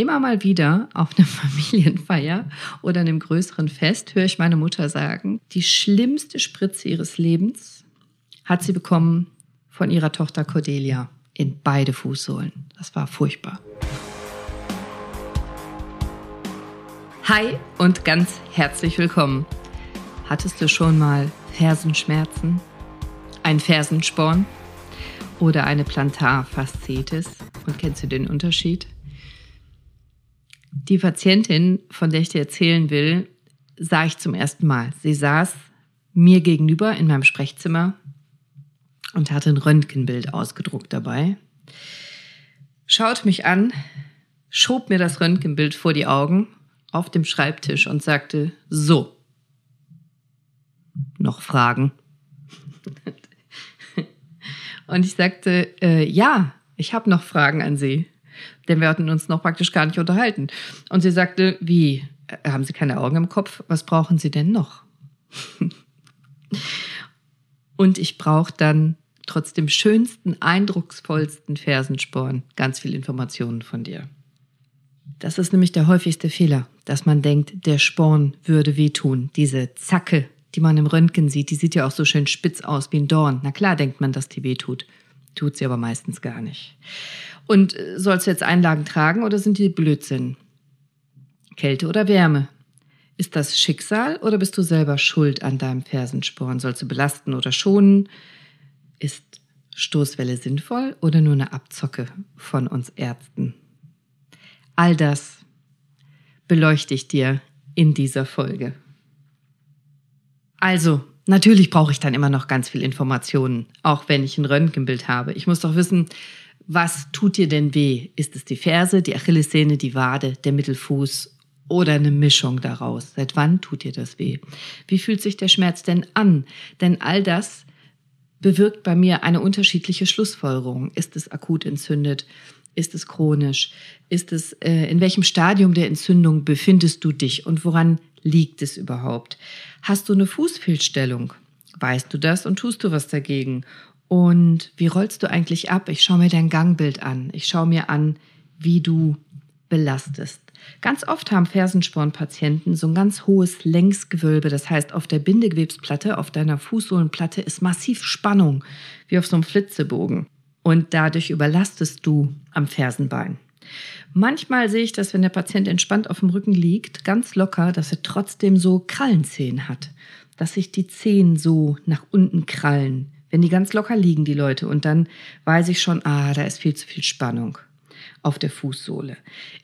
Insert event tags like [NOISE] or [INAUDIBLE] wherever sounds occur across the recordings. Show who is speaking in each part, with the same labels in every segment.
Speaker 1: Immer mal wieder auf einer [LAUGHS] Familienfeier oder einem größeren Fest höre ich meine Mutter sagen, die schlimmste Spritze ihres Lebens hat sie bekommen von ihrer Tochter Cordelia in beide Fußsohlen. Das war furchtbar. Hi und ganz herzlich willkommen. Hattest du schon mal Fersenschmerzen? Ein Fersensporn? Oder eine Plantarfasziitis? Und kennst du den Unterschied? Die Patientin, von der ich dir erzählen will, sah ich zum ersten Mal. Sie saß mir gegenüber in meinem Sprechzimmer und hatte ein Röntgenbild ausgedruckt dabei. Schaut mich an, schob mir das Röntgenbild vor die Augen auf dem Schreibtisch und sagte, so, noch Fragen? [LAUGHS] und ich sagte, äh, ja, ich habe noch Fragen an Sie denn wir hatten uns noch praktisch gar nicht unterhalten. Und sie sagte, wie, äh, haben Sie keine Augen im Kopf? Was brauchen Sie denn noch? [LAUGHS] Und ich brauche dann trotz dem schönsten, eindrucksvollsten Fersensporn ganz viel Informationen von dir. Das ist nämlich der häufigste Fehler, dass man denkt, der Sporn würde wehtun. Diese Zacke, die man im Röntgen sieht, die sieht ja auch so schön spitz aus wie ein Dorn. Na klar denkt man, dass die wehtut. Tut sie aber meistens gar nicht. Und äh, sollst du jetzt Einlagen tragen oder sind die Blödsinn? Kälte oder Wärme? Ist das Schicksal oder bist du selber schuld an deinem Fersensporn? Sollst du belasten oder schonen? Ist Stoßwelle sinnvoll oder nur eine Abzocke von uns Ärzten? All das beleuchte ich dir in dieser Folge. Also, Natürlich brauche ich dann immer noch ganz viel Informationen, auch wenn ich ein Röntgenbild habe. Ich muss doch wissen, was tut dir denn weh? Ist es die Ferse, die Achillessehne, die Wade, der Mittelfuß oder eine Mischung daraus? Seit wann tut dir das weh? Wie fühlt sich der Schmerz denn an? Denn all das bewirkt bei mir eine unterschiedliche Schlussfolgerung. Ist es akut entzündet? Ist es chronisch? Ist es, äh, in welchem Stadium der Entzündung befindest du dich und woran liegt es überhaupt? Hast du eine Fußfehlstellung? Weißt du das und tust du was dagegen? Und wie rollst du eigentlich ab? Ich schaue mir dein Gangbild an. Ich schaue mir an, wie du belastest. Ganz oft haben Fersenspornpatienten so ein ganz hohes Längsgewölbe. Das heißt, auf der Bindegewebsplatte, auf deiner Fußsohlenplatte ist massiv Spannung, wie auf so einem Flitzebogen. Und dadurch überlastest du am Fersenbein. Manchmal sehe ich das, wenn der Patient entspannt auf dem Rücken liegt, ganz locker, dass er trotzdem so Krallenzehen hat, dass sich die Zehen so nach unten krallen, wenn die ganz locker liegen, die Leute. Und dann weiß ich schon, ah, da ist viel zu viel Spannung auf der Fußsohle.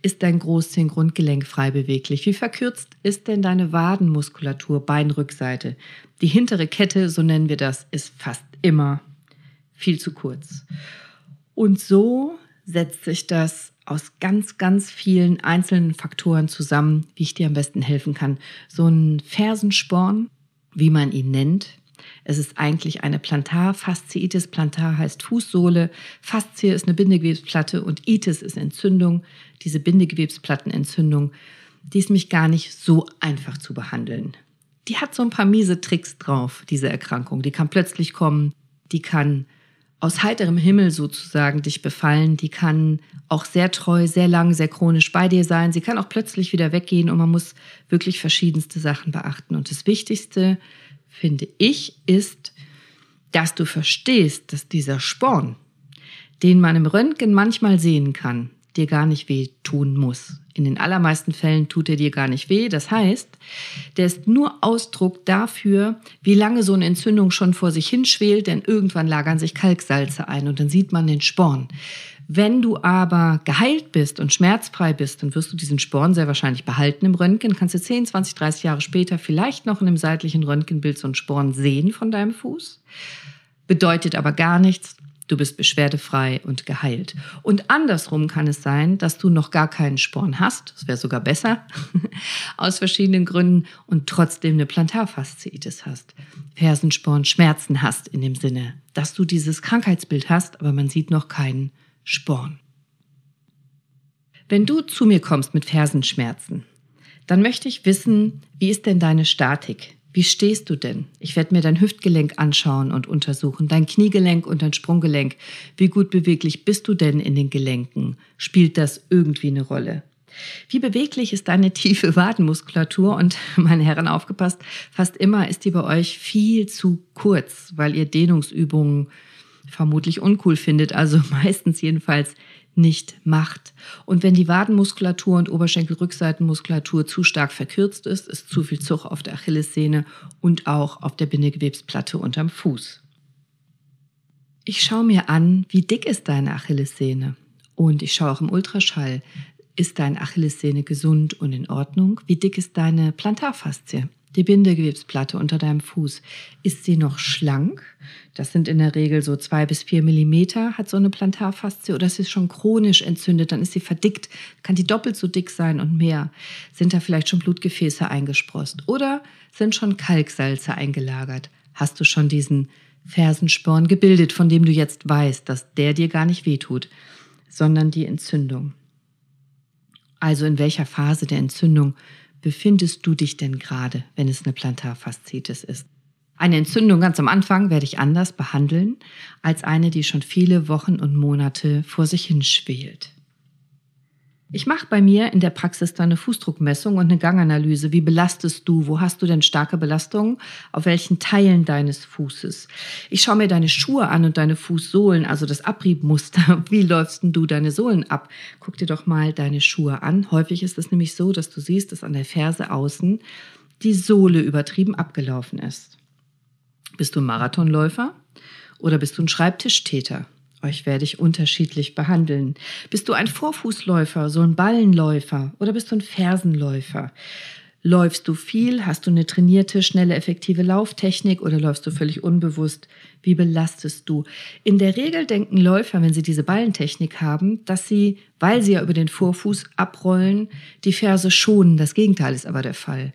Speaker 1: Ist dein Großzehengrundgelenk frei beweglich? Wie verkürzt ist denn deine Wadenmuskulatur, Beinrückseite? Die hintere Kette, so nennen wir das, ist fast immer viel zu kurz. Und so setzt sich das aus ganz, ganz vielen einzelnen Faktoren zusammen, wie ich dir am besten helfen kann. So ein Fersensporn, wie man ihn nennt. Es ist eigentlich eine Plantarfasziitis. Plantar heißt Fußsohle. Faszie ist eine Bindegewebsplatte und Itis ist Entzündung. Diese Bindegewebsplattenentzündung, die ist mich gar nicht so einfach zu behandeln. Die hat so ein paar miese Tricks drauf, diese Erkrankung. Die kann plötzlich kommen, die kann aus heiterem Himmel sozusagen dich befallen. Die kann auch sehr treu, sehr lang, sehr chronisch bei dir sein. Sie kann auch plötzlich wieder weggehen und man muss wirklich verschiedenste Sachen beachten. Und das Wichtigste, finde ich, ist, dass du verstehst, dass dieser Sporn, den man im Röntgen manchmal sehen kann, dir gar nicht weh tun muss. In den allermeisten Fällen tut er dir gar nicht weh. Das heißt, der ist nur Ausdruck dafür, wie lange so eine Entzündung schon vor sich hinschwelt, denn irgendwann lagern sich Kalksalze ein und dann sieht man den Sporn. Wenn du aber geheilt bist und schmerzfrei bist, dann wirst du diesen Sporn sehr wahrscheinlich behalten im Röntgen. Kannst du 10, 20, 30 Jahre später vielleicht noch in einem seitlichen Röntgenbild so einen Sporn sehen von deinem Fuß. Bedeutet aber gar nichts, Du bist beschwerdefrei und geheilt. Und andersrum kann es sein, dass du noch gar keinen Sporn hast, das wäre sogar besser, [LAUGHS] aus verschiedenen Gründen und trotzdem eine Plantarfasziitis hast, Fersensporn, Schmerzen hast in dem Sinne, dass du dieses Krankheitsbild hast, aber man sieht noch keinen Sporn. Wenn du zu mir kommst mit Fersenschmerzen, dann möchte ich wissen, wie ist denn deine Statik? Wie stehst du denn? Ich werde mir dein Hüftgelenk anschauen und untersuchen, dein Kniegelenk und dein Sprunggelenk. Wie gut beweglich bist du denn in den Gelenken? Spielt das irgendwie eine Rolle? Wie beweglich ist deine tiefe Wadenmuskulatur? Und [LAUGHS] meine Herren, aufgepasst, fast immer ist die bei euch viel zu kurz, weil ihr Dehnungsübungen vermutlich uncool findet, also [LAUGHS] meistens jedenfalls nicht macht. Und wenn die Wadenmuskulatur und Oberschenkelrückseitenmuskulatur zu stark verkürzt ist, ist zu viel Zug auf der Achillessehne und auch auf der Bindegewebsplatte unterm Fuß. Ich schaue mir an, wie dick ist deine Achillessehne. Und ich schaue auch im Ultraschall, ist deine Achillessehne gesund und in Ordnung? Wie dick ist deine Plantarfaszie? Die Bindegewebsplatte unter deinem Fuß, ist sie noch schlank? Das sind in der Regel so zwei bis vier Millimeter, hat so eine Plantarfaszie, oder ist sie schon chronisch entzündet, dann ist sie verdickt, kann die doppelt so dick sein und mehr. Sind da vielleicht schon Blutgefäße eingesprost oder sind schon Kalksalze eingelagert? Hast du schon diesen Fersensporn gebildet, von dem du jetzt weißt, dass der dir gar nicht wehtut, sondern die Entzündung? Also in welcher Phase der Entzündung befindest du dich denn gerade, wenn es eine Plantarfaszitis ist? Eine Entzündung ganz am Anfang werde ich anders behandeln als eine, die schon viele Wochen und Monate vor sich hin schwelt. Ich mache bei mir in der Praxis dann eine Fußdruckmessung und eine Ganganalyse. Wie belastest du? Wo hast du denn starke Belastungen? Auf welchen Teilen deines Fußes? Ich schaue mir deine Schuhe an und deine Fußsohlen, also das Abriebmuster. [LAUGHS] Wie läufst denn du deine Sohlen ab? Guck dir doch mal deine Schuhe an. Häufig ist es nämlich so, dass du siehst, dass an der Ferse außen die Sohle übertrieben abgelaufen ist. Bist du ein Marathonläufer oder bist du ein Schreibtischtäter? Euch werde ich unterschiedlich behandeln. Bist du ein Vorfußläufer, so ein Ballenläufer oder bist du ein Fersenläufer? Läufst du viel? Hast du eine trainierte, schnelle, effektive Lauftechnik oder läufst du völlig unbewusst? Wie belastest du? In der Regel denken Läufer, wenn sie diese Ballentechnik haben, dass sie, weil sie ja über den Vorfuß abrollen, die Ferse schonen. Das Gegenteil ist aber der Fall.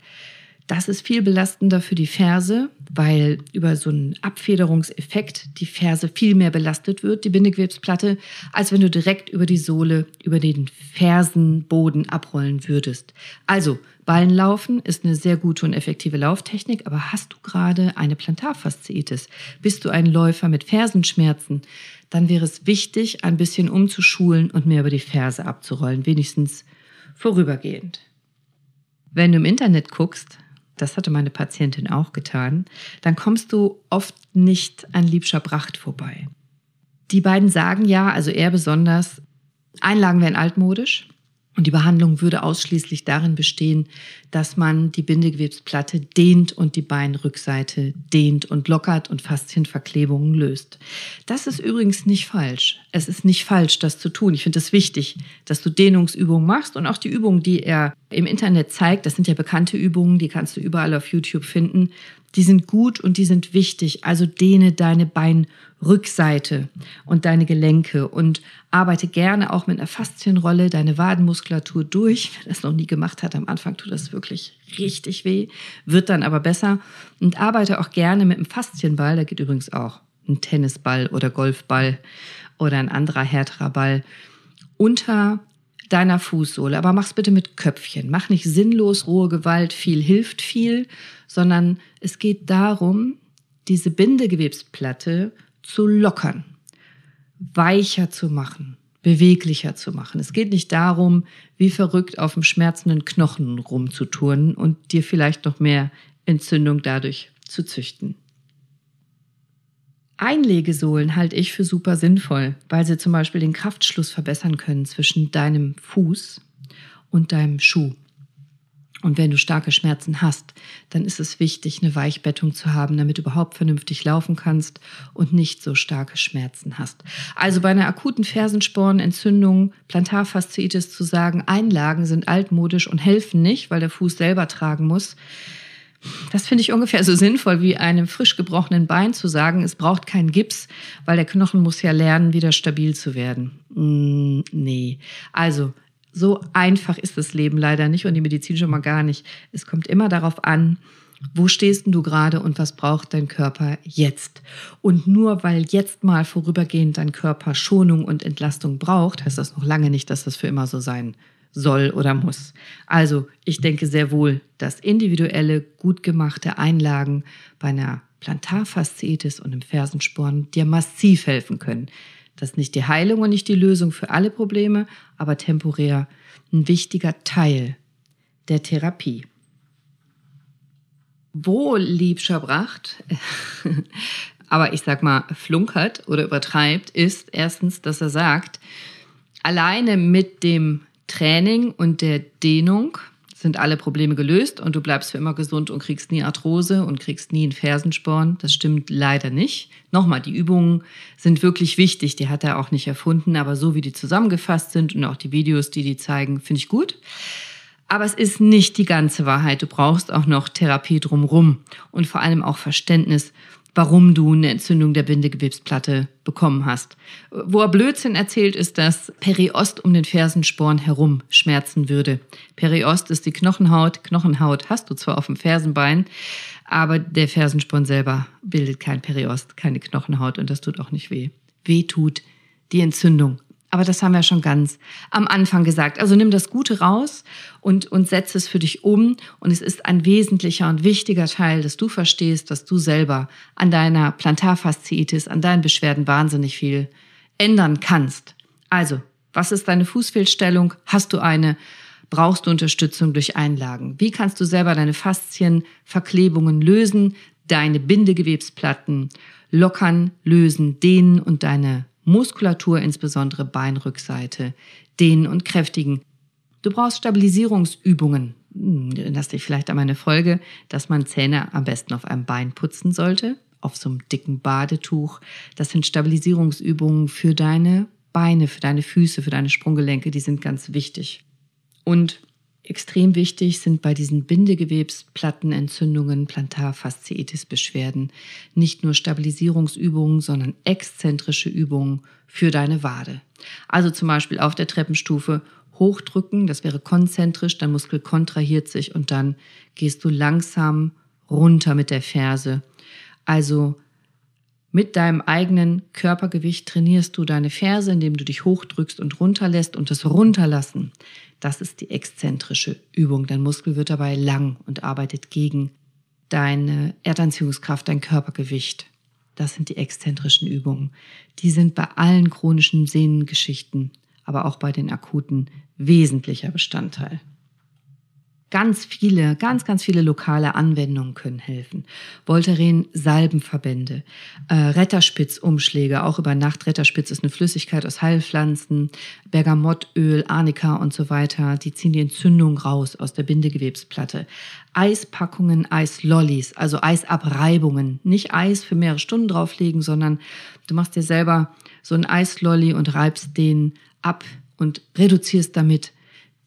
Speaker 1: Das ist viel belastender für die Ferse, weil über so einen Abfederungseffekt die Ferse viel mehr belastet wird, die Bindegewebsplatte, als wenn du direkt über die Sohle, über den Fersenboden abrollen würdest. Also, Ballenlaufen ist eine sehr gute und effektive Lauftechnik, aber hast du gerade eine Plantarfasziitis? Bist du ein Läufer mit Fersenschmerzen? Dann wäre es wichtig, ein bisschen umzuschulen und mehr über die Ferse abzurollen, wenigstens vorübergehend. Wenn du im Internet guckst, das hatte meine Patientin auch getan, dann kommst du oft nicht an Liebscher Bracht vorbei. Die beiden sagen ja, also er besonders, Einlagen wären altmodisch, und die Behandlung würde ausschließlich darin bestehen, dass man die Bindegewebsplatte dehnt und die Beinrückseite dehnt und lockert und Faszienverklebungen löst. Das ist übrigens nicht falsch. Es ist nicht falsch, das zu tun. Ich finde es wichtig, dass du Dehnungsübungen machst und auch die Übungen, die er im Internet zeigt, das sind ja bekannte Übungen, die kannst du überall auf YouTube finden. Die sind gut und die sind wichtig. Also dehne deine Beinrückseite und deine Gelenke und arbeite gerne auch mit einer Faszienrolle deine Wadenmuskulatur durch. Wer das noch nie gemacht hat, am Anfang tut das wirklich richtig weh, wird dann aber besser. Und arbeite auch gerne mit einem Faszienball, da geht übrigens auch ein Tennisball oder Golfball oder ein anderer härterer Ball unter deiner Fußsohle. Aber mach's bitte mit Köpfchen. Mach nicht sinnlos rohe Gewalt, viel hilft viel, sondern es geht darum, diese Bindegewebsplatte zu lockern, weicher zu machen, beweglicher zu machen. Es geht nicht darum, wie verrückt auf dem schmerzenden Knochen rumzuturnen und dir vielleicht noch mehr Entzündung dadurch zu züchten. Einlegesohlen halte ich für super sinnvoll, weil sie zum Beispiel den Kraftschluss verbessern können zwischen deinem Fuß und deinem Schuh. Und wenn du starke Schmerzen hast, dann ist es wichtig, eine Weichbettung zu haben, damit du überhaupt vernünftig laufen kannst und nicht so starke Schmerzen hast. Also bei einer akuten Fersenspornentzündung, Plantarfasziitis zu sagen, Einlagen sind altmodisch und helfen nicht, weil der Fuß selber tragen muss, das finde ich ungefähr so sinnvoll wie einem frisch gebrochenen Bein zu sagen, es braucht keinen Gips, weil der Knochen muss ja lernen, wieder stabil zu werden. Mm, nee. Also, so einfach ist das Leben leider nicht und die Medizin schon mal gar nicht. Es kommt immer darauf an, wo stehst du gerade und was braucht dein Körper jetzt? Und nur weil jetzt mal vorübergehend dein Körper Schonung und Entlastung braucht, heißt das noch lange nicht, dass das für immer so sein soll oder muss. Also ich denke sehr wohl, dass individuelle, gut gemachte Einlagen bei einer Plantarfasziitis und im Fersensporn dir massiv helfen können. Das ist nicht die Heilung und nicht die Lösung für alle Probleme, aber temporär ein wichtiger Teil der Therapie. Wo Liebscher bracht, [LAUGHS] aber ich sag mal flunkert oder übertreibt, ist erstens, dass er sagt, alleine mit dem Training und der Dehnung sind alle Probleme gelöst und du bleibst für immer gesund und kriegst nie Arthrose und kriegst nie einen Fersensporn. Das stimmt leider nicht. Nochmal, die Übungen sind wirklich wichtig. Die hat er auch nicht erfunden, aber so wie die zusammengefasst sind und auch die Videos, die die zeigen, finde ich gut. Aber es ist nicht die ganze Wahrheit. Du brauchst auch noch Therapie drumrum und vor allem auch Verständnis warum du eine Entzündung der Bindegewebsplatte bekommen hast. Wo er Blödsinn erzählt, ist, dass Periost um den Fersensporn herum schmerzen würde. Periost ist die Knochenhaut. Knochenhaut hast du zwar auf dem Fersenbein, aber der Fersensporn selber bildet kein Periost, keine Knochenhaut und das tut auch nicht weh. Weh tut die Entzündung aber das haben wir schon ganz am Anfang gesagt. Also nimm das Gute raus und, und setz es für dich um. Und es ist ein wesentlicher und wichtiger Teil, dass du verstehst, dass du selber an deiner Plantarfasziitis, an deinen Beschwerden wahnsinnig viel ändern kannst. Also, was ist deine Fußfehlstellung? Hast du eine? Brauchst du Unterstützung durch Einlagen? Wie kannst du selber deine Faszienverklebungen lösen, deine Bindegewebsplatten lockern, lösen, dehnen und deine Muskulatur, insbesondere Beinrückseite, dehnen und kräftigen. Du brauchst Stabilisierungsübungen. Hm, erinnerst dich vielleicht an meine Folge, dass man Zähne am besten auf einem Bein putzen sollte, auf so einem dicken Badetuch. Das sind Stabilisierungsübungen für deine Beine, für deine Füße, für deine Sprunggelenke, die sind ganz wichtig. Und Extrem wichtig sind bei diesen Bindegewebsplattenentzündungen, Plantarfasziitis-Beschwerden nicht nur Stabilisierungsübungen, sondern exzentrische Übungen für deine Wade. Also zum Beispiel auf der Treppenstufe hochdrücken, das wäre konzentrisch, dein Muskel kontrahiert sich und dann gehst du langsam runter mit der Ferse. Also mit deinem eigenen Körpergewicht trainierst du deine Ferse, indem du dich hochdrückst und runterlässt und das Runterlassen das ist die exzentrische Übung. Dein Muskel wird dabei lang und arbeitet gegen deine Erdanziehungskraft, dein Körpergewicht. Das sind die exzentrischen Übungen. Die sind bei allen chronischen Sehnengeschichten, aber auch bei den akuten wesentlicher Bestandteil. Ganz viele, ganz, ganz viele lokale Anwendungen können helfen. Voltaren Salbenverbände, äh, Retterspitzumschläge, auch über Nacht. Retterspitz ist eine Flüssigkeit aus Heilpflanzen, Bergamottöl, Arnika und so weiter. Die ziehen die Entzündung raus aus der Bindegewebsplatte. Eispackungen, Eislollis, also Eisabreibungen. Nicht Eis für mehrere Stunden drauflegen, sondern du machst dir selber so ein Eislolli und reibst den ab und reduzierst damit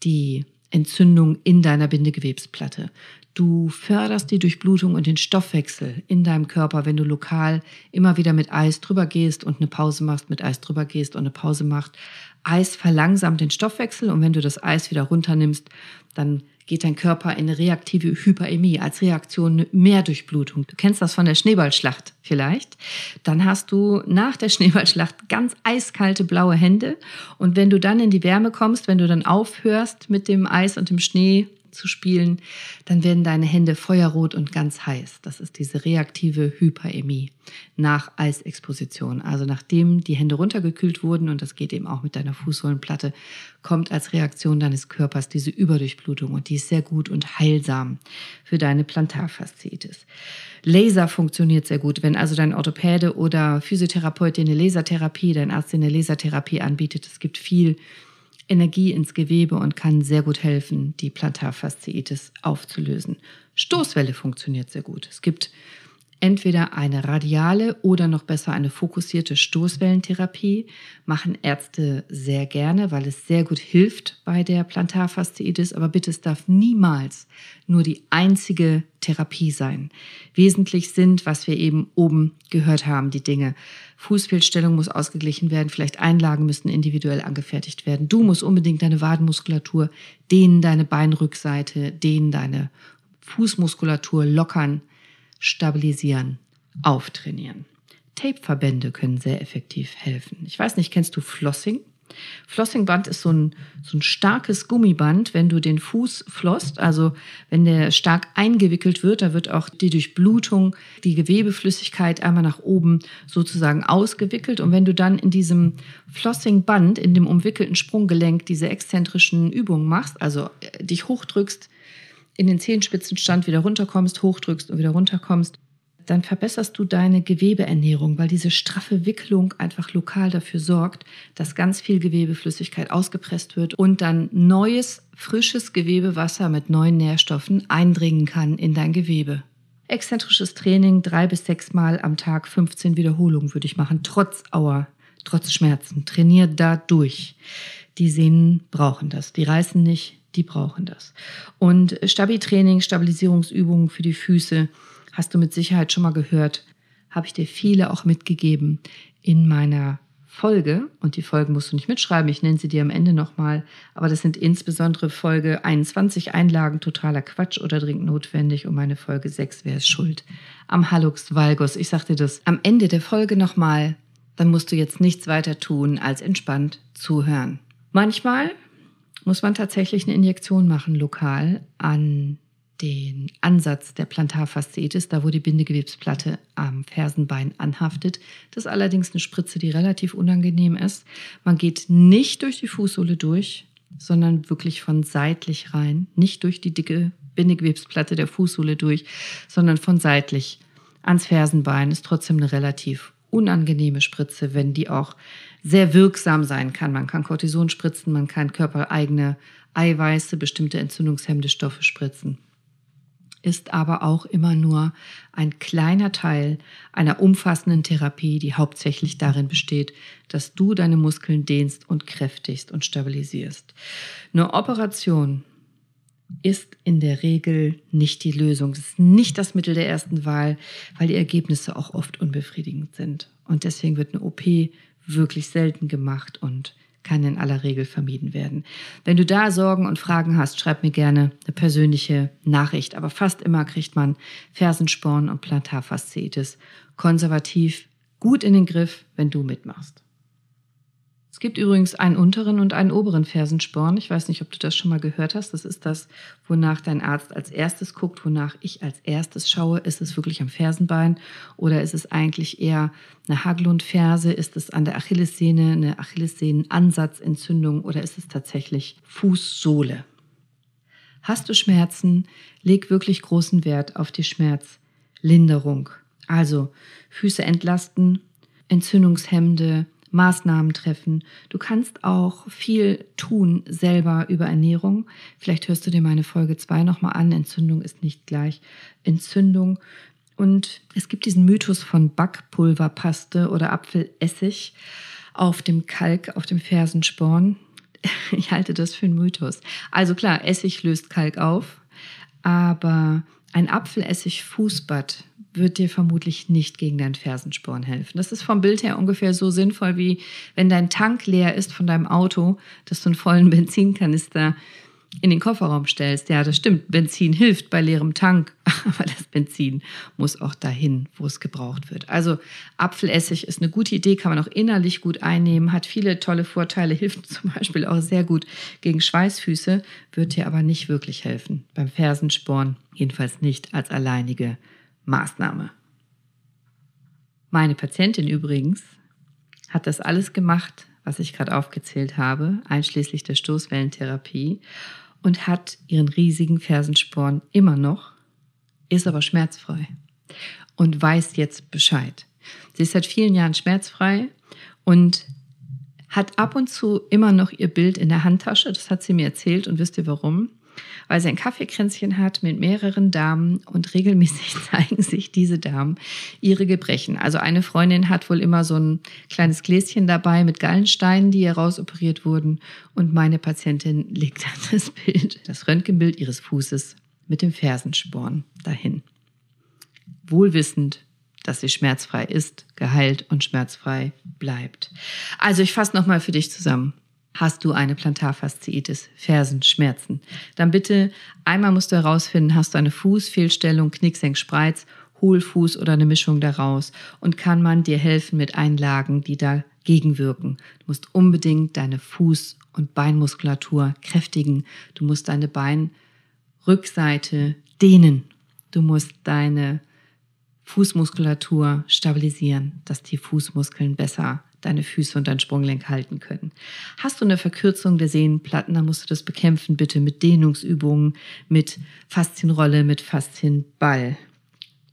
Speaker 1: die Entzündung in deiner Bindegewebsplatte. Du förderst die Durchblutung und den Stoffwechsel in deinem Körper, wenn du lokal immer wieder mit Eis drüber gehst und eine Pause machst, mit Eis drüber gehst und eine Pause machst. Eis verlangsamt den Stoffwechsel und wenn du das Eis wieder runternimmst, dann geht dein Körper in eine reaktive Hyperämie, als Reaktion mehr Durchblutung. Du kennst das von der Schneeballschlacht vielleicht. Dann hast du nach der [LAUGHS] Schneeballschlacht ganz eiskalte blaue Hände. Und wenn du dann in die Wärme kommst, wenn du dann aufhörst mit dem Eis und dem Schnee zu spielen, dann werden deine Hände feuerrot und ganz heiß. Das ist diese reaktive Hyperämie nach Eisexposition. Also nachdem die Hände runtergekühlt wurden, und das geht eben auch mit deiner Fußsohlenplatte, kommt als Reaktion deines Körpers diese Überdurchblutung und die ist sehr gut und heilsam für deine Plantarfasziitis. Laser funktioniert sehr gut. Wenn also dein Orthopäde oder Physiotherapeut dir eine Lasertherapie, dein Arzt dir eine Lasertherapie anbietet, es gibt viel Energie ins Gewebe und kann sehr gut helfen, die Plantarfasziitis aufzulösen. Stoßwelle funktioniert sehr gut. Es gibt entweder eine radiale oder noch besser eine fokussierte Stoßwellentherapie. Machen Ärzte sehr gerne, weil es sehr gut hilft bei der Plantarfasziitis. Aber bitte, es darf niemals nur die einzige Therapie sein. Wesentlich sind, was wir eben oben gehört haben, die Dinge. Fußfehlstellung muss ausgeglichen werden, vielleicht Einlagen müssen individuell angefertigt werden. Du musst unbedingt deine Wadenmuskulatur dehnen, deine Beinrückseite dehnen, deine Fußmuskulatur lockern stabilisieren, auftrainieren. Tapeverbände können sehr effektiv helfen. Ich weiß nicht, kennst du Flossing? Flossingband ist so ein, so ein starkes Gummiband, wenn du den Fuß flosst, also wenn der stark eingewickelt wird, da wird auch die Durchblutung, die Gewebeflüssigkeit einmal nach oben sozusagen ausgewickelt. Und wenn du dann in diesem Flossingband, in dem umwickelten Sprunggelenk diese exzentrischen Übungen machst, also äh, dich hochdrückst, in den Zehenspitzenstand wieder runterkommst, hochdrückst und wieder runterkommst, dann verbesserst du deine Gewebeernährung, weil diese straffe Wicklung einfach lokal dafür sorgt, dass ganz viel Gewebeflüssigkeit ausgepresst wird und dann neues, frisches Gewebewasser mit neuen Nährstoffen eindringen kann in dein Gewebe. Exzentrisches Training drei bis sechs Mal am Tag, 15 Wiederholungen würde ich machen, trotz Auer, trotz Schmerzen. Trainier da durch. Die Sehnen brauchen das. Die reißen nicht, die brauchen das. Und Stabi-Training, Stabilisierungsübungen für die Füße, hast du mit Sicherheit schon mal gehört, habe ich dir viele auch mitgegeben in meiner Folge. Und die Folgen musst du nicht mitschreiben, ich nenne sie dir am Ende nochmal. Aber das sind insbesondere Folge 21 Einlagen totaler Quatsch oder dringend notwendig und meine Folge 6, wer ist schuld? Am Hallux Valgus. Ich sagte das am Ende der Folge nochmal, dann musst du jetzt nichts weiter tun, als entspannt zuhören. Manchmal muss man tatsächlich eine Injektion machen, lokal an den Ansatz der Plantarfasziitis, da wo die Bindegewebsplatte am Fersenbein anhaftet. Das ist allerdings eine Spritze, die relativ unangenehm ist. Man geht nicht durch die Fußsohle durch, sondern wirklich von seitlich rein, nicht durch die dicke Bindegewebsplatte der Fußsohle durch, sondern von seitlich ans Fersenbein. Ist trotzdem eine relativ unangenehme Spritze, wenn die auch sehr wirksam sein kann. Man kann Cortison spritzen, man kann körpereigene Eiweiße, bestimmte entzündungshemmende Stoffe spritzen ist aber auch immer nur ein kleiner Teil einer umfassenden Therapie, die hauptsächlich darin besteht, dass du deine Muskeln dehnst und kräftigst und stabilisierst. Eine Operation ist in der Regel nicht die Lösung. Es ist nicht das Mittel der ersten Wahl, weil die Ergebnisse auch oft unbefriedigend sind. Und deswegen wird eine OP wirklich selten gemacht und kann in aller Regel vermieden werden. Wenn du da Sorgen und Fragen hast, schreib mir gerne eine persönliche Nachricht. Aber fast immer kriegt man Fersensporn und Plantarfasziitis konservativ gut in den Griff, wenn du mitmachst. Es gibt übrigens einen unteren und einen oberen Fersensporn. Ich weiß nicht, ob du das schon mal gehört hast. Das ist das, wonach dein Arzt als erstes guckt, wonach ich als erstes schaue. Ist es wirklich am Fersenbein oder ist es eigentlich eher eine Haglundferse? Ist es an der Achillessehne eine Achillessehnenansatzentzündung oder ist es tatsächlich Fußsohle? Hast du Schmerzen? Leg wirklich großen Wert auf die Schmerzlinderung. Also Füße entlasten, entzündungshemmende Maßnahmen treffen. Du kannst auch viel tun selber über Ernährung. Vielleicht hörst du dir meine Folge 2 nochmal an. Entzündung ist nicht gleich Entzündung. Und es gibt diesen Mythos von Backpulverpaste oder Apfelessig auf dem Kalk, auf dem Fersensporn. [LAUGHS] Ich halte das für einen Mythos. Also klar, Essig löst Kalk auf, aber ein Apfelessig-Fußbad wird dir vermutlich nicht gegen deinen Fersensporn helfen. Das ist vom Bild her ungefähr so sinnvoll, wie wenn dein Tank leer ist von deinem Auto, dass du einen vollen [LAUGHS] Benzinkanister in den Kofferraum stellst. Ja, das stimmt. Benzin hilft bei leerem Tank, [LAUGHS] aber das Benzin muss auch dahin, wo es gebraucht wird. Also Apfelessig ist eine gute Idee, kann man auch innerlich gut einnehmen, hat viele tolle Vorteile, [LAUGHS] hilft zum Beispiel auch sehr gut gegen Schweißfüße, wird dir aber nicht wirklich helfen. Beim Fersensporn jedenfalls nicht als alleinige Maßnahme. Meine Patientin übrigens hat das alles gemacht, was ich gerade aufgezählt habe, einschließlich der Stoßwellentherapie und hat ihren riesigen Fersensporn immer noch, ist aber schmerzfrei und weiß jetzt Bescheid. Sie ist seit vielen Jahren schmerzfrei und hat ab und zu immer noch ihr Bild in der Handtasche. Das hat sie mir erzählt und wisst ihr warum? Weil sie ein Kaffeekränzchen hat mit mehreren Damen und regelmäßig [LAUGHS] zeigen sich diese Damen ihre Gebrechen. Also eine Freundin hat wohl immer so ein kleines Gläschen dabei mit Gallensteinen, die herausoperiert wurden und meine Patientin legt dann [LAUGHS] das Bild, das Röntgenbild ihres Fußes mit dem Fersensporn dahin. Wohlwissend, dass sie schmerzfrei ist, geheilt und schmerzfrei bleibt. Also ich fasse nochmal für dich zusammen. Hast du eine Plantarfasziitis, Fersenschmerzen? Dann bitte einmal musst du herausfinden, hast du eine Fußfehlstellung, Knicksenk, Spreiz, Hohlfuß oder eine Mischung daraus und kann man dir helfen mit Einlagen, die da gegenwirken. Du musst unbedingt deine Fuß- und Beinmuskulatur kräftigen. Du musst deine Beinrückseite dehnen. Du musst deine Fußmuskulatur stabilisieren, dass die Fußmuskeln besser deine Füße und dein Sprunggelenk halten können. Hast du eine Verkürzung der Sehnenplatten, dann musst du das bekämpfen, bitte mit Dehnungsübungen, mit Faszienrolle, mit Faszienball.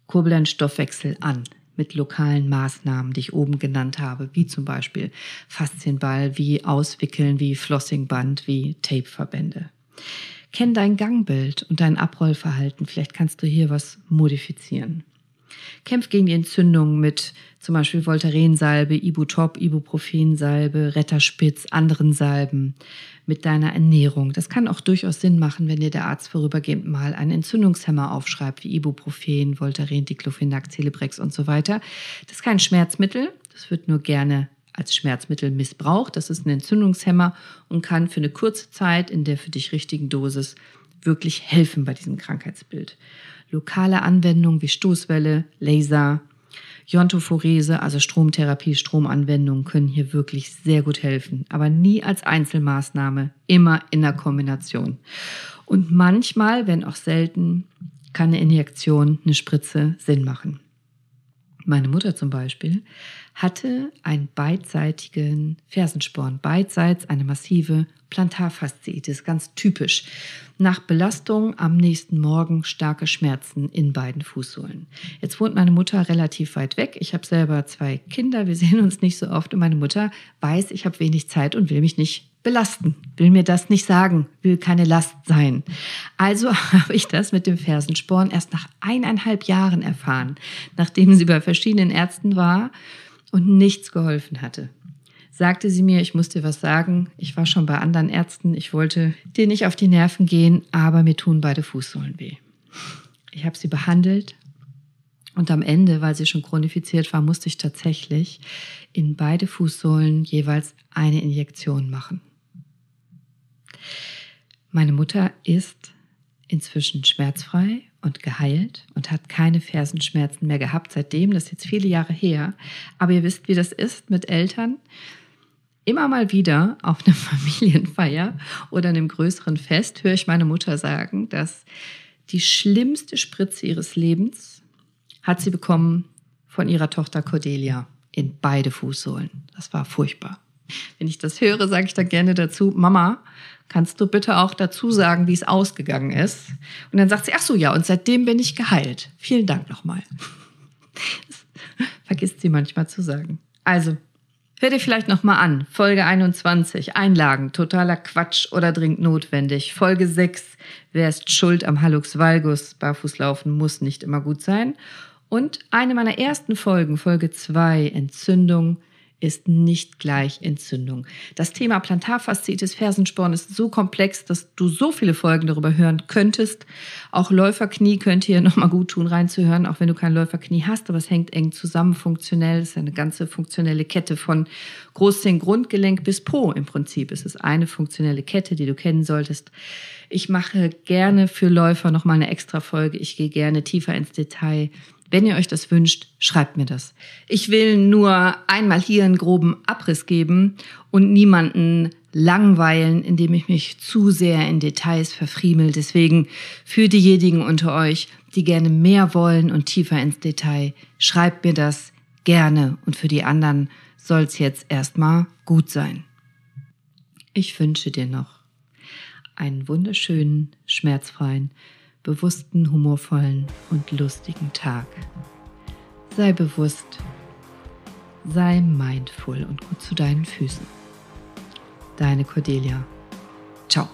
Speaker 1: Kurbel deinen Stoffwechsel an mit lokalen Maßnahmen, die ich oben genannt habe, wie zum Beispiel Faszienball, wie Auswickeln, wie Flossingband, wie Tapeverbände. Kenn dein Gangbild und dein Abrollverhalten. Vielleicht kannst du hier was modifizieren. Kämpf gegen die Entzündung mit zum Beispiel Voltarensalbe, Ibutop, Ibuprofensalbe, Retterspitz, anderen Salben, mit deiner Ernährung. Das kann auch durchaus Sinn machen, wenn dir der Arzt vorübergehend mal einen Entzündungshemmer aufschreibt, wie Ibuprofen, Voltaren, Diclofenac, Celebrex und so weiter. Das ist kein Schmerzmittel, das wird nur gerne als Schmerzmittel missbraucht. Das ist ein Entzündungshemmer und kann für eine kurze Zeit in der für dich richtigen Dosis wirklich helfen bei diesem Krankheitsbild. Lokale Anwendungen wie Stoßwelle, Laser, Iontophorese, also Stromtherapie, Stromanwendungen können hier wirklich sehr gut helfen, aber nie als Einzelmaßnahme, immer in der Kombination. Und manchmal, wenn auch selten, kann eine Injektion, eine Spritze Sinn machen. Meine Mutter zum Beispiel hatte einen beidseitigen Fersensporn, beidseits eine massive Plantarfasziitis, ganz typisch. Nach Belastung am nächsten Morgen starke Schmerzen in beiden Fußsohlen. Jetzt wohnt meine Mutter relativ weit weg. Ich habe selber zwei Kinder, wir sehen uns nicht so oft und meine Mutter weiß, ich habe wenig Zeit und will mich nicht belasten, will mir das nicht sagen, will keine Last sein. Also [LAUGHS] habe ich das mit dem Fersensporn erst nach eineinhalb Jahren erfahren, nachdem sie bei verschiedenen Ärzten war und nichts geholfen hatte sagte sie mir, ich muss dir was sagen. Ich war schon bei anderen Ärzten, ich wollte dir nicht auf die Nerven gehen, aber mir tun beide Fußsohlen weh. Ich habe sie behandelt und am Ende, weil sie schon chronifiziert war, musste ich tatsächlich in beide Fußsohlen jeweils eine Injektion machen. Meine Mutter ist inzwischen schmerzfrei und geheilt und hat keine Fersenschmerzen mehr gehabt seitdem. Das ist jetzt viele Jahre her. Aber ihr wisst, wie das ist mit Eltern immer mal wieder auf einer [LAUGHS] Familienfeier oder einem größeren Fest höre ich meine Mutter sagen, dass die schlimmste Spritze ihres Lebens hat sie bekommen von ihrer Tochter Cordelia in beide Fußsohlen. Das war furchtbar. Wenn ich das höre, sage ich dann gerne dazu, Mama, kannst du bitte auch dazu sagen, wie es ausgegangen ist? Und dann sagt sie, ach so, ja, und seitdem bin ich geheilt. Vielen Dank nochmal. [LAUGHS] Vergisst sie manchmal zu sagen. Also, Hör dir vielleicht nochmal an. Folge 21, Einlagen, totaler Quatsch oder dringend notwendig. Folge 6, wer ist schuld am Hallux valgus? Barfußlaufen muss nicht immer gut sein. Und eine meiner ersten Folgen, Folge 2, Entzündung, ist nicht gleich Entzündung. Das Thema Plantarfasziitis, Fersensporn ist so komplex, dass du so viele Folgen darüber hören könntest. Auch Läuferknie könnte hier [LAUGHS] nochmal gut tun, reinzuhören, auch wenn du kein Läuferknie hast, aber es hängt eng zusammen funktionell. Es ist eine ganze funktionelle Kette von Großzehen, Grundgelenk bis Po im Prinzip. Es ist eine funktionelle Kette, die du kennen solltest. Ich mache gerne für Läufer nochmal eine extra Folge. Ich gehe gerne tiefer ins Detail wenn ihr euch das wünscht, schreibt mir das. Ich will nur einmal hier einen groben Abriss geben und niemanden langweilen, indem ich mich zu sehr in Details verfriemel. Deswegen für diejenigen unter euch, die gerne mehr wollen und tiefer ins Detail, schreibt mir das gerne. Und für die anderen soll es jetzt erstmal gut sein. Ich wünsche dir noch einen wunderschönen, schmerzfreien, bewussten, humorvollen und lustigen Tag. Sei bewusst, sei mindful und gut zu deinen Füßen. Deine Cordelia. Ciao.